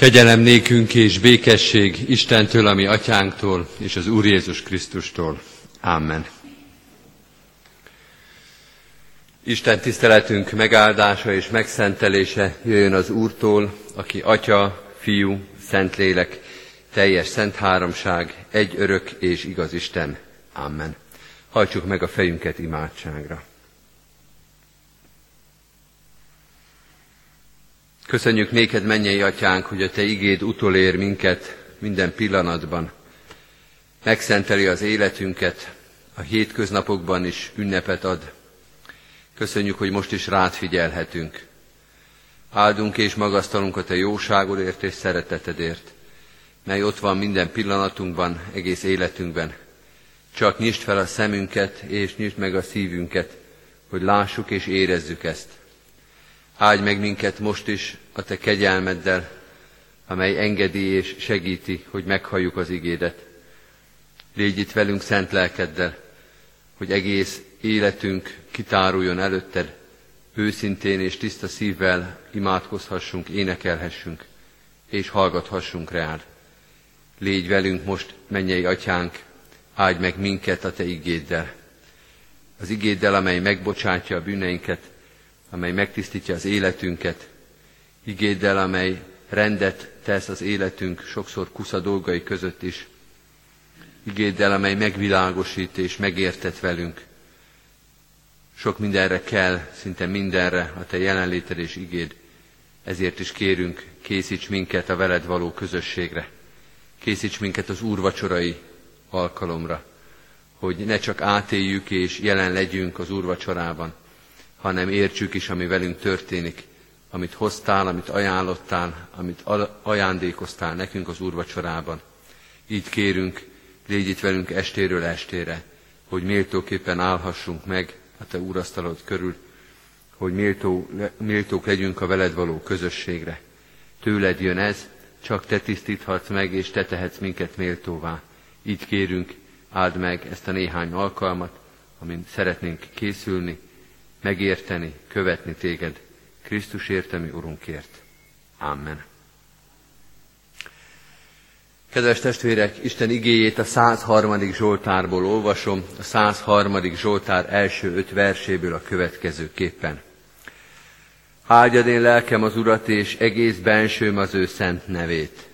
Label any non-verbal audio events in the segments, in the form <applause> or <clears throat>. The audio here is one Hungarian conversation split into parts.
Kegyelem nékünk és békesség Istentől, ami atyánktól, és az Úr Jézus Krisztustól. Amen. Isten tiszteletünk megáldása és megszentelése jöjjön az Úrtól, aki Atya, Fiú, Szentlélek, teljes szent háromság, egy örök és igaz Isten. Amen. Hajtsuk meg a fejünket imádságra. Köszönjük néked, mennyei atyánk, hogy a te igéd utolér minket minden pillanatban. Megszenteli az életünket, a hétköznapokban is ünnepet ad. Köszönjük, hogy most is rád figyelhetünk. Áldunk és magasztalunk a te jóságodért és szeretetedért, mely ott van minden pillanatunkban, egész életünkben. Csak nyisd fel a szemünket, és nyisd meg a szívünket, hogy lássuk és érezzük ezt. Áldj meg minket most is a Te kegyelmeddel, amely engedi és segíti, hogy meghalljuk az igédet. Légy itt velünk szent lelkeddel, hogy egész életünk kitáruljon előtted, őszintén és tiszta szívvel imádkozhassunk, énekelhessünk, és hallgathassunk rád. Légy velünk most, mennyei atyánk, áldj meg minket a Te igéddel. Az igéddel, amely megbocsátja a bűneinket, amely megtisztítja az életünket, igéddel, amely rendet tesz az életünk sokszor kusza dolgai között is, igéddel, amely megvilágosít és megértet velünk. Sok mindenre kell, szinte mindenre a Te jelenléted és igéd. Ezért is kérünk, készíts minket a veled való közösségre. Készíts minket az úrvacsorai alkalomra, hogy ne csak átéljük és jelen legyünk az úrvacsorában, hanem értsük is, ami velünk történik, amit hoztál, amit ajánlottál, amit ajándékoztál nekünk az úrvacsorában. Így kérünk, légy itt velünk estéről estére, hogy méltóképpen állhassunk meg a Te úrasztalod körül, hogy méltó, méltók legyünk a veled való közösségre. Tőled jön ez, csak Te tisztíthatsz meg, és Te tehetsz minket méltóvá. Így kérünk, áld meg ezt a néhány alkalmat, amin szeretnénk készülni, megérteni, követni téged, Krisztus értemi Urunkért. Amen. Kedves testvérek, Isten igéjét a 103. Zsoltárból olvasom, a 103. Zsoltár első öt verséből a következőképpen. Áldjad én lelkem az Urat, és egész bensőm az ő szent nevét.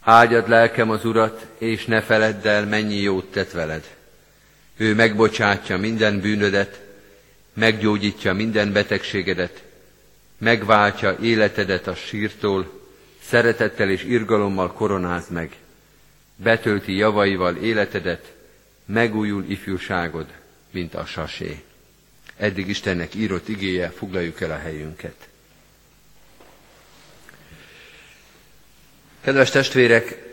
Áldjad lelkem az Urat, és ne feledd el, mennyi jót tett veled. Ő megbocsátja minden bűnödet, meggyógyítja minden betegségedet, megváltja életedet a sírtól, szeretettel és irgalommal koronáz meg, betölti javaival életedet, megújul ifjúságod, mint a sasé. Eddig Istennek írott igéje, foglaljuk el a helyünket. Kedves testvérek,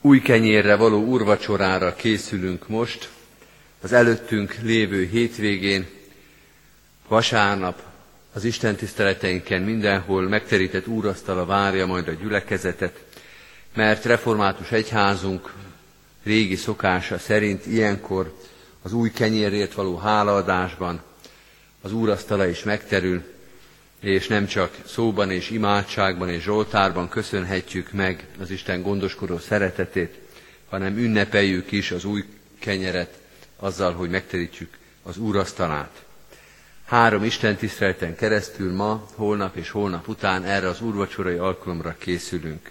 új kenyérre való úrvacsorára készülünk most, az előttünk lévő hétvégén, vasárnap, az Isten tiszteleteinken mindenhol megterített úrasztala várja majd a gyülekezetet, mert református egyházunk régi szokása szerint ilyenkor az új kenyérért való hálaadásban az úrasztala is megterül, és nem csak szóban és imádságban és zsoltárban köszönhetjük meg az Isten gondoskodó szeretetét, hanem ünnepeljük is az új kenyeret azzal, hogy megterítjük az úrasztalát. Három Isten tiszteleten keresztül ma, holnap és holnap után erre az úrvacsorai alkalomra készülünk.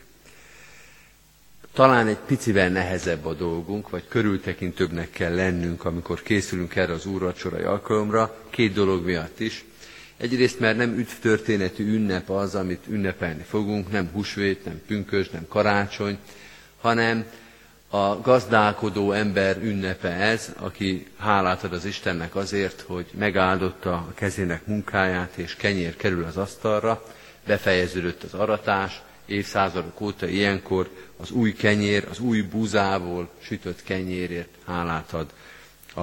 Talán egy picivel nehezebb a dolgunk, vagy körültekintőbbnek kell lennünk, amikor készülünk erre az úrvacsorai alkalomra, két dolog miatt is. Egyrészt, mert nem üdvtörténetű ünnep az, amit ünnepelni fogunk, nem húsvét, nem pünkös, nem karácsony, hanem a gazdálkodó ember ünnepe ez, aki hálát ad az Istennek azért, hogy megáldotta a kezének munkáját, és kenyér kerül az asztalra, befejeződött az aratás, évszázadok óta ilyenkor az új kenyér, az új búzából sütött kenyérért hálát ad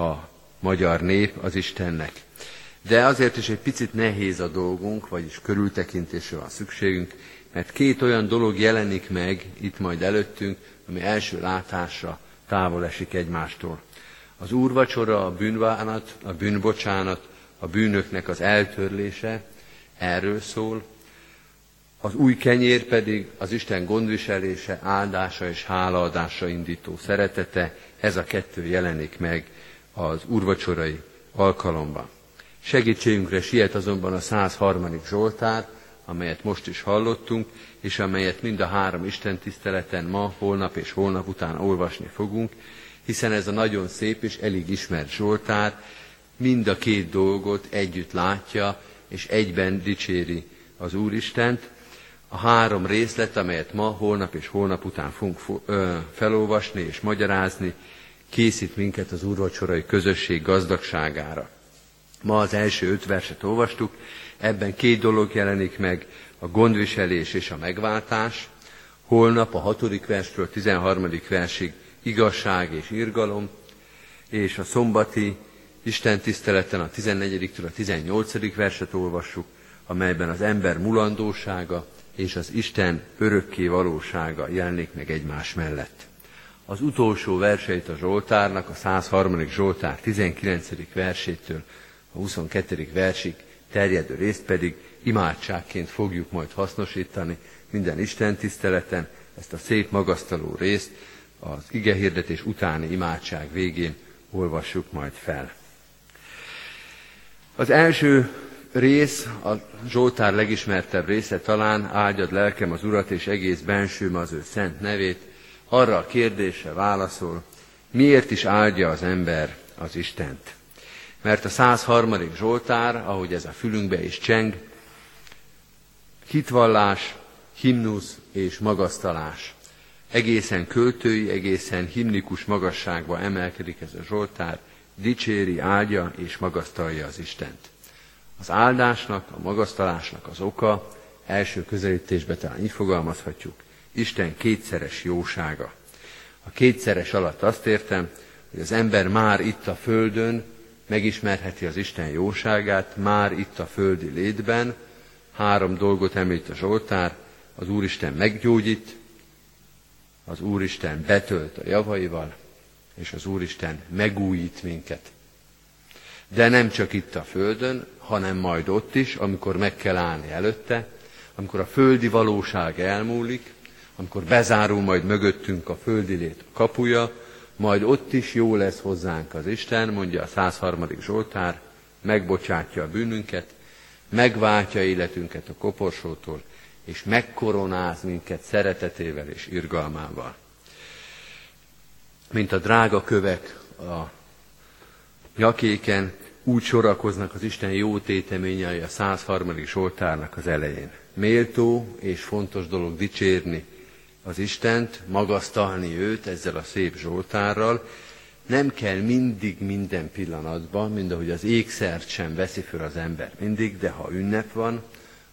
a magyar nép az Istennek. De azért is egy picit nehéz a dolgunk, vagyis körültekintésre van szükségünk, mert két olyan dolog jelenik meg itt majd előttünk, ami első látásra távol esik egymástól. Az úrvacsora, a bűnvánat, a bűnbocsánat, a bűnöknek az eltörlése, erről szól. Az új kenyér pedig az Isten gondviselése, áldása és hálaadása indító szeretete, ez a kettő jelenik meg az úrvacsorai alkalomban. Segítségünkre siet azonban a 103. Zsoltár, amelyet most is hallottunk, és amelyet mind a három Isten tiszteleten ma, holnap és holnap után olvasni fogunk, hiszen ez a nagyon szép és elég ismert Zsoltár mind a két dolgot együtt látja, és egyben dicséri az Úristent. A három részlet, amelyet ma, holnap és holnap után fogunk felolvasni és magyarázni, készít minket az úrvacsorai közösség gazdagságára. Ma az első öt verset olvastuk, ebben két dolog jelenik meg, a gondviselés és a megváltás. Holnap a hatodik verstől 13. versig igazság és irgalom, és a szombati Isten tiszteleten a 14-től a 18. verset olvassuk, amelyben az ember mulandósága és az Isten örökké valósága jelenik meg egymás mellett. Az utolsó verseit a Zsoltárnak, a 103. Zsoltár 19. versétől a 22. versig terjedő részt pedig imádságként fogjuk majd hasznosítani minden Isten tiszteleten, ezt a szép magasztaló részt az ige hirdetés utáni imádság végén olvassuk majd fel. Az első rész, a Zsoltár legismertebb része talán áldjad lelkem az Urat és egész bensőm az ő szent nevét, arra a kérdésre válaszol, miért is áldja az ember az Istent. Mert a 103. Zsoltár, ahogy ez a fülünkbe is cseng, hitvallás, himnusz és magasztalás. Egészen költői, egészen himnikus magasságba emelkedik ez a Zsoltár, dicséri, áldja és magasztalja az Istent. Az áldásnak, a magasztalásnak az oka, első közelítésben talán így fogalmazhatjuk, Isten kétszeres jósága. A kétszeres alatt azt értem, hogy az ember már itt a földön megismerheti az Isten jóságát, már itt a földi létben. Három dolgot említ a Zsoltár, az Úristen meggyógyít, az Úristen betölt a javaival, és az Úristen megújít minket. De nem csak itt a Földön, hanem majd ott is, amikor meg kell állni előtte, amikor a földi valóság elmúlik, amikor bezárul majd mögöttünk a földi lét kapuja, majd ott is jó lesz hozzánk az Isten, mondja a 103. Zsoltár, megbocsátja a bűnünket, megváltja életünket a koporsótól, és megkoronáz minket szeretetével és irgalmával. Mint a drága kövek a nyakéken, úgy sorakoznak az Isten jó téteményei a 103. Zsoltárnak az elején. Méltó és fontos dolog dicsérni az Istent, magasztalni őt ezzel a szép Zsoltárral, nem kell mindig minden pillanatban, mind ahogy az ékszert sem veszi föl az ember mindig, de ha ünnep van,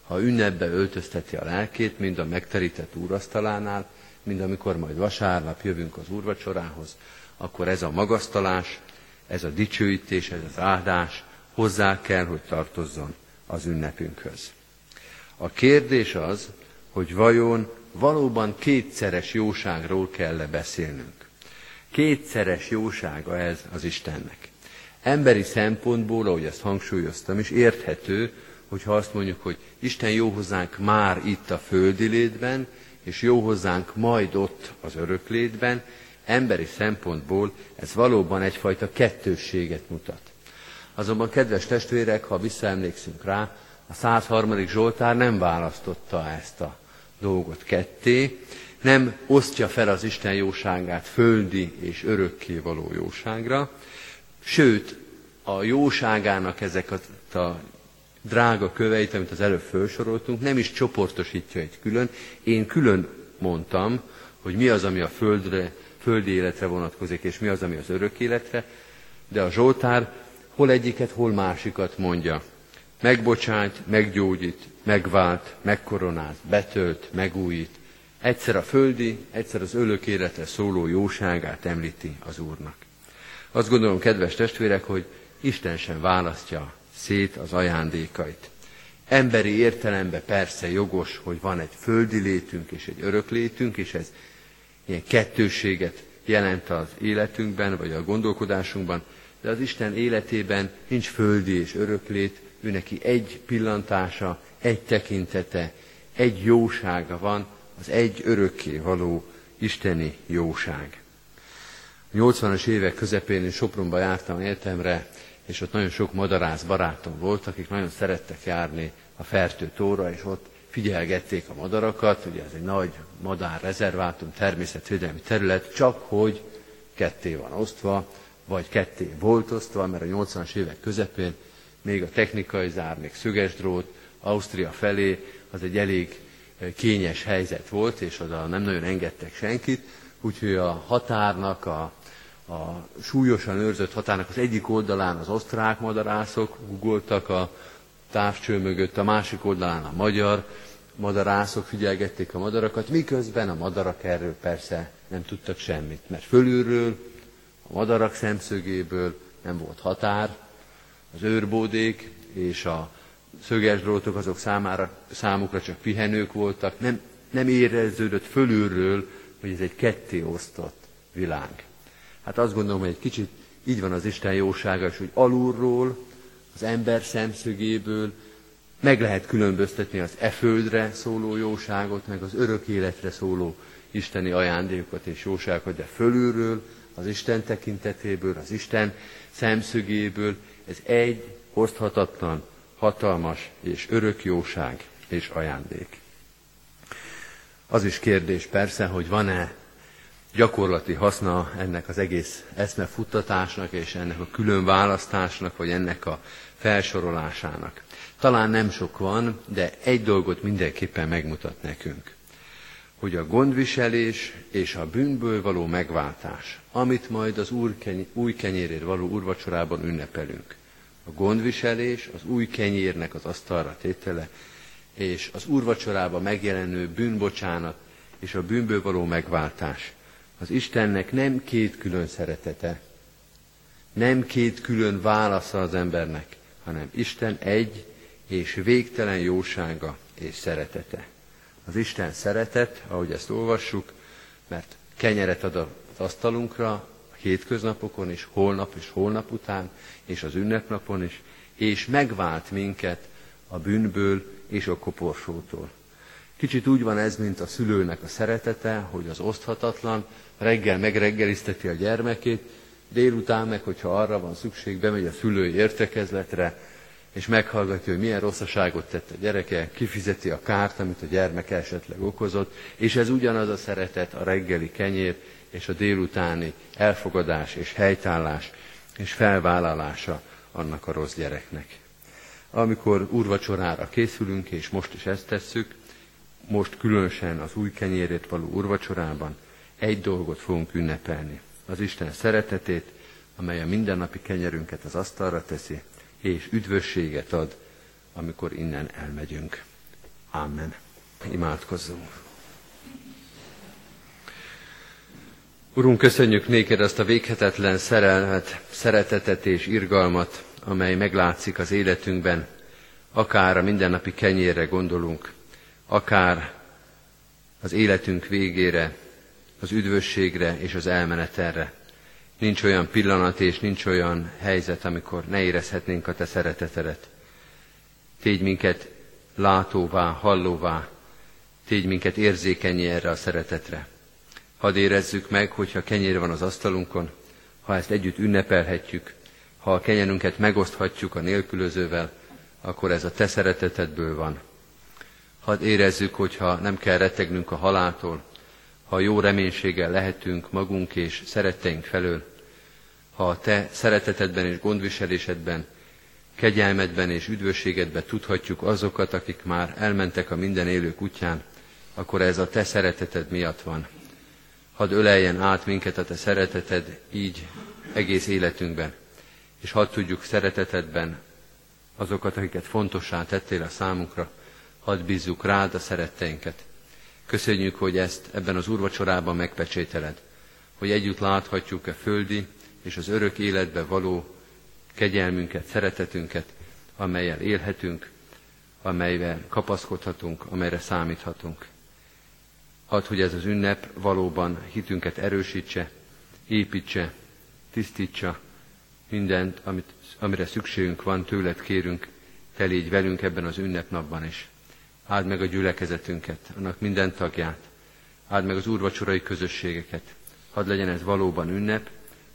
ha ünnepbe öltözteti a lelkét, mind a megterített úrasztalánál, mind amikor majd vasárnap jövünk az úrvacsorához, akkor ez a magasztalás, ez a dicsőítés, ez az áldás hozzá kell, hogy tartozzon az ünnepünkhöz. A kérdés az, hogy vajon valóban kétszeres jóságról kell beszélnünk. Kétszeres jósága ez az Istennek. Emberi szempontból, ahogy ezt hangsúlyoztam is, érthető, hogyha azt mondjuk, hogy Isten jó hozzánk már itt a földi létben, és jó hozzánk majd ott az örök létben, emberi szempontból ez valóban egyfajta kettősséget mutat. Azonban, kedves testvérek, ha visszaemlékszünk rá, a 103. Zsoltár nem választotta ezt a dolgot ketté, nem osztja fel az Isten jóságát földi és örökké való jóságra, sőt, a jóságának ezek a, a drága köveit, amit az előbb felsoroltunk, nem is csoportosítja egy külön. Én külön mondtam, hogy mi az, ami a földre, földi életre vonatkozik, és mi az, ami az örök életre, de a Zsoltár hol egyiket, hol másikat mondja. Megbocsát, meggyógyít, megvált, megkoronáz, betölt, megújít. Egyszer a földi, egyszer az ölök életre szóló jóságát említi az Úrnak. Azt gondolom, kedves testvérek, hogy Isten sem választja szét az ajándékait. Emberi értelemben persze jogos, hogy van egy földi létünk és egy örök létünk, és ez ilyen kettőséget jelent az életünkben, vagy a gondolkodásunkban, de az Isten életében nincs földi és öröklét, ő neki egy pillantása, egy tekintete, egy jósága van, az egy örökké való isteni jóság. A 80-as évek közepén én Sopronba jártam egyetemre, és ott nagyon sok madarász barátom volt, akik nagyon szerettek járni a Fertő tóra, és ott figyelgették a madarakat, ugye ez egy nagy madárrezervátum, természetvédelmi terület, csak hogy ketté van osztva, vagy ketté volt osztva, mert a 80-as évek közepén még a technikai zár, még szöges drót, Ausztria felé, az egy elég eh, kényes helyzet volt, és oda nem nagyon engedtek senkit, úgyhogy a határnak, a, a súlyosan őrzött határnak az egyik oldalán az osztrák madarászok guggoltak a távcső mögött, a másik oldalán a magyar madarászok figyelgették a madarakat, miközben a madarak erről persze nem tudtak semmit, mert fölülről, a madarak szemszögéből nem volt határ, az őrbódék és a szöges drótok azok számára, számukra csak pihenők voltak, nem, nem éreződött fölülről, hogy ez egy ketté osztott világ. Hát azt gondolom, hogy egy kicsit így van az Isten jósága, és hogy alulról, az ember szemszögéből meg lehet különböztetni az e földre szóló jóságot, meg az örök életre szóló isteni ajándékokat és jóságokat, de fölülről, az Isten tekintetéből, az Isten szemszögéből, ez egy oszthatatlan, hatalmas és örök jóság és ajándék. Az is kérdés persze, hogy van-e gyakorlati haszna ennek az egész eszmefuttatásnak és ennek a külön választásnak, vagy ennek a felsorolásának. Talán nem sok van, de egy dolgot mindenképpen megmutat nekünk, hogy a gondviselés és a bűnből való megváltás, amit majd az úr keny- új kenyérért való úrvacsorában ünnepelünk, a gondviselés, az új kenyérnek az asztalra tétele, és az úrvacsorában megjelenő bűnbocsánat és a bűnből való megváltás. Az Istennek nem két külön szeretete, nem két külön válasza az embernek, hanem Isten egy és végtelen jósága és szeretete. Az Isten szeretet, ahogy ezt olvassuk, mert kenyeret ad az asztalunkra a hétköznapokon is, holnap és holnap után, és az ünnepnapon is, és megvált minket a bűnből és a koporsótól. Kicsit úgy van ez, mint a szülőnek a szeretete, hogy az oszthatatlan, reggel megreggelizteti a gyermekét, délután meg, hogyha arra van szükség, bemegy a szülői értekezletre, és meghallgatja, hogy milyen rosszaságot tett a gyereke, kifizeti a kárt, amit a gyermek esetleg okozott, és ez ugyanaz a szeretet, a reggeli kenyér és a délutáni elfogadás és helytállás és felvállalása annak a rossz gyereknek. Amikor úrvacsorára készülünk, és most is ezt tesszük, most különösen az új kenyérét való úrvacsorában egy dolgot fogunk ünnepelni. Az Isten szeretetét, amely a mindennapi kenyerünket az asztalra teszi, és üdvösséget ad, amikor innen elmegyünk. Amen. Imádkozzunk. Urunk, köszönjük néked azt a véghetetlen szerelmet, szeretetet és irgalmat, amely meglátszik az életünkben, akár a mindennapi kenyérre gondolunk, akár az életünk végére, az üdvösségre és az elmenetelre. Nincs olyan pillanat és nincs olyan helyzet, amikor ne érezhetnénk a Te szeretetedet. Tégy minket látóvá, hallóvá, tégy minket érzékenyé erre a szeretetre. Hadd érezzük meg, hogyha kenyér van az asztalunkon, ha ezt együtt ünnepelhetjük, ha a kenyerünket megoszthatjuk a nélkülözővel, akkor ez a Te szeretetedből van. Hadd érezzük, hogyha nem kell rettegnünk a haláltól, ha jó reménységgel lehetünk magunk és szeretteink felől, ha a Te szeretetedben és gondviselésedben, kegyelmedben és üdvösségedben tudhatjuk azokat, akik már elmentek a minden élők útján, akkor ez a Te szereteted miatt van. Hadd öleljen át minket a Te szereteted így egész életünkben, és hadd tudjuk szeretetedben azokat, akiket fontossá tettél a számunkra, hadd bízzuk rád a szeretteinket. Köszönjük, hogy ezt ebben az úrvacsorában megpecsételed, hogy együtt láthatjuk a földi és az örök életbe való kegyelmünket, szeretetünket, amelyel élhetünk, amelyvel kapaszkodhatunk, amelyre számíthatunk. Add, hogy ez az ünnep valóban hitünket erősítse, építse, tisztítsa, mindent, amit, amire szükségünk van, tőled kérünk, te légy velünk ebben az ünnepnapban is. Áld meg a gyülekezetünket, annak minden tagját, áld meg az úrvacsorai közösségeket. Hadd legyen ez valóban ünnep,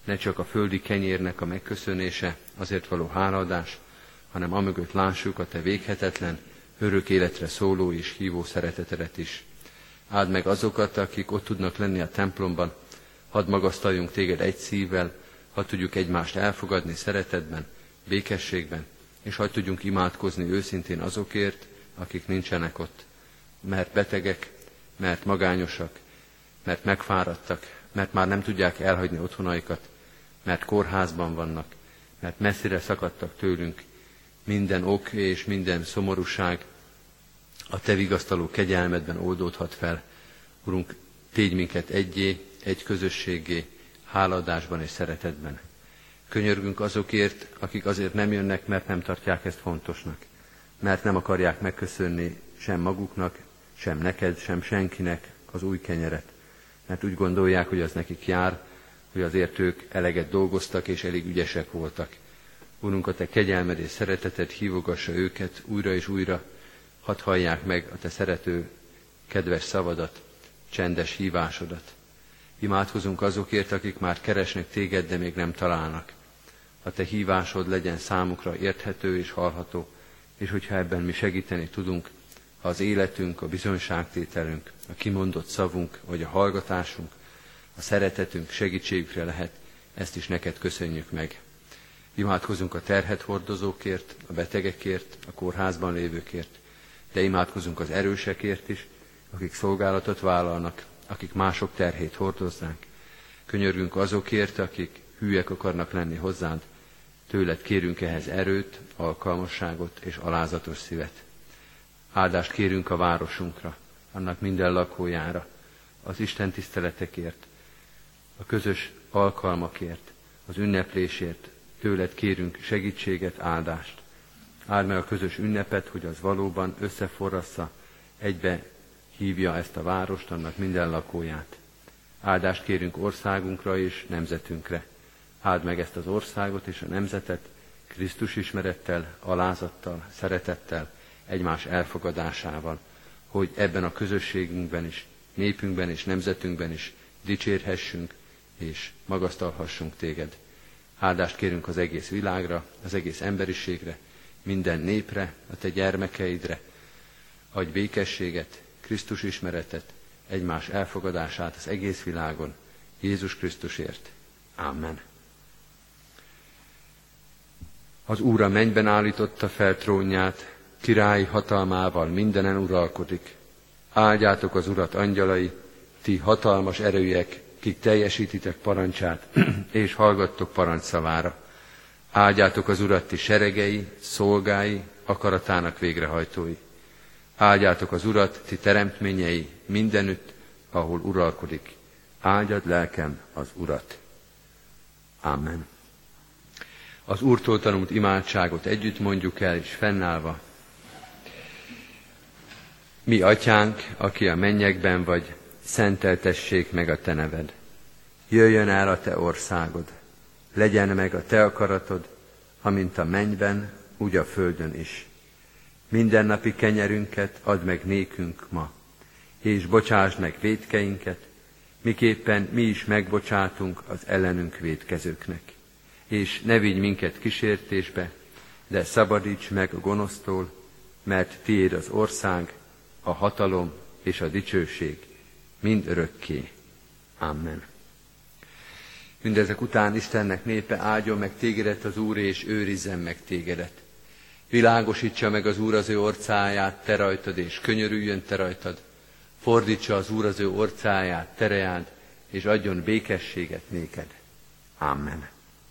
ne csak a földi kenyérnek a megköszönése, azért való hálaadás, hanem amögött lássuk a te véghetetlen, örök életre szóló és hívó szeretetedet is. Áld meg azokat, akik ott tudnak lenni a templomban, hadd magasztaljunk téged egy szívvel, hadd tudjuk egymást elfogadni szeretetben, békességben, és hadd tudjunk imádkozni őszintén azokért, akik nincsenek ott, mert betegek, mert magányosak, mert megfáradtak, mert már nem tudják elhagyni otthonaikat, mert kórházban vannak, mert messzire szakadtak tőlünk, minden ok és minden szomorúság a Te vigasztaló kegyelmedben oldódhat fel. Urunk, tégy minket egyé, egy közösségé, háladásban és szeretetben. Könyörgünk azokért, akik azért nem jönnek, mert nem tartják ezt fontosnak, mert nem akarják megköszönni sem maguknak, sem neked, sem senkinek az új kenyeret, mert úgy gondolják, hogy az nekik jár, hogy azért ők eleget dolgoztak és elég ügyesek voltak. Úrunk, a Te kegyelmed és szereteted hívogassa őket újra és újra, hadd hallják meg a Te szerető, kedves szavadat, csendes hívásodat. Imádkozunk azokért, akik már keresnek Téged, de még nem találnak. A Te hívásod legyen számukra érthető és hallható, és hogyha ebben mi segíteni tudunk, ha az életünk, a bizonyságtételünk, a kimondott szavunk, vagy a hallgatásunk, a szeretetünk segítségükre lehet, ezt is neked köszönjük meg. Imádkozunk a terhet hordozókért, a betegekért, a kórházban lévőkért, de imádkozunk az erősekért is, akik szolgálatot vállalnak, akik mások terhét hordozzák. Könyörgünk azokért, akik hűek akarnak lenni hozzád, tőled kérünk ehhez erőt, alkalmasságot és alázatos szívet. Áldást kérünk a városunkra, annak minden lakójára, az Isten tiszteletekért, a közös alkalmakért, az ünneplésért, tőled kérünk segítséget, áldást. Áld meg a közös ünnepet, hogy az valóban összeforrassza, egybe hívja ezt a várost, annak minden lakóját. Áldást kérünk országunkra és nemzetünkre. Áld meg ezt az országot és a nemzetet Krisztus ismerettel, alázattal, szeretettel, egymás elfogadásával, hogy ebben a közösségünkben is, népünkben és nemzetünkben is dicsérhessünk és magasztalhassunk téged. Áldást kérünk az egész világra, az egész emberiségre, minden népre, a te gyermekeidre. Adj békességet, Krisztus ismeretet, egymás elfogadását az egész világon, Jézus Krisztusért. Amen. Az Úr a mennyben állította fel trónját, királyi hatalmával mindenen uralkodik. Áldjátok az Urat angyalai, ti hatalmas erőjek, kik teljesítitek parancsát, <clears throat> és hallgattok parancsszavára. Áldjátok az Urat ti seregei, szolgái, akaratának végrehajtói. Áldjátok az Urat ti teremtményei mindenütt, ahol uralkodik. Áldjad lelkem az Urat. Amen. Az Úrtól tanult imádságot együtt mondjuk el, és fennállva. Mi, atyánk, aki a mennyekben vagy, szenteltessék meg a te neved. Jöjjön el a te országod, legyen meg a te akaratod, amint a mennyben, úgy a földön is. Mindennapi kenyerünket add meg nékünk ma, és bocsásd meg védkeinket, miképpen mi is megbocsátunk az ellenünk védkezőknek. És ne vigy minket kísértésbe, de szabadíts meg a gonosztól, mert tiéd az ország, a hatalom és a dicsőség mind örökké. Amen. Mindezek után Istennek népe áldjon meg tégedet az Úr, és őrizzen meg tégedet. Világosítsa meg az Úr az ő orcáját, te rajtad, és könyörüljön te rajtad. Fordítsa az Úr az ő orcáját, tereád, és adjon békességet néked. Amen.